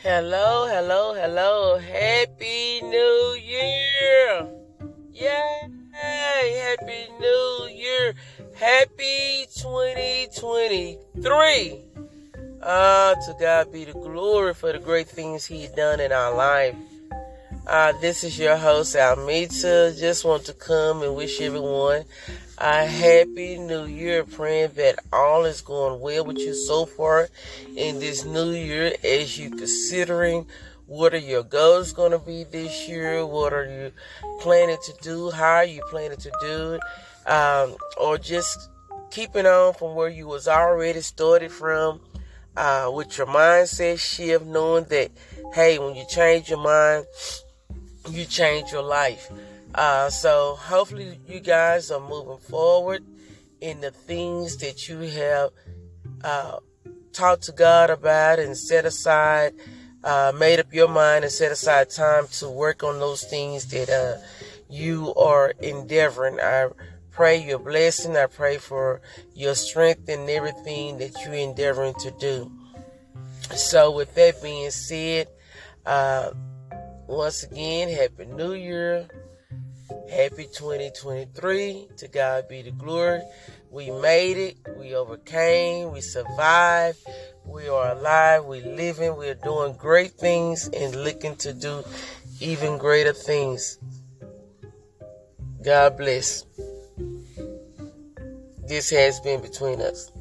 Hello, hello, hello. Happy New Year. Yay. Happy New Year. Happy 2023. Ah, to God be the glory for the great things He's done in our life. Uh, this is your host, Almita. Just want to come and wish everyone a happy new year. Praying that all is going well with you so far in this new year as you considering what are your goals going to be this year? What are you planning to do? How are you planning to do it? Um, or just keeping on from where you was already started from uh, with your mindset shift, knowing that, hey, when you change your mind, you change your life. Uh, so hopefully you guys are moving forward in the things that you have uh, talked to God about and set aside, uh, made up your mind and set aside time to work on those things that uh, you are endeavoring. I pray your blessing. I pray for your strength and everything that you're endeavoring to do. So with that being said, uh, once again, Happy New Year. Happy 2023. To God be the glory. We made it. We overcame. We survived. We are alive. We're living. We are doing great things and looking to do even greater things. God bless. This has been between us.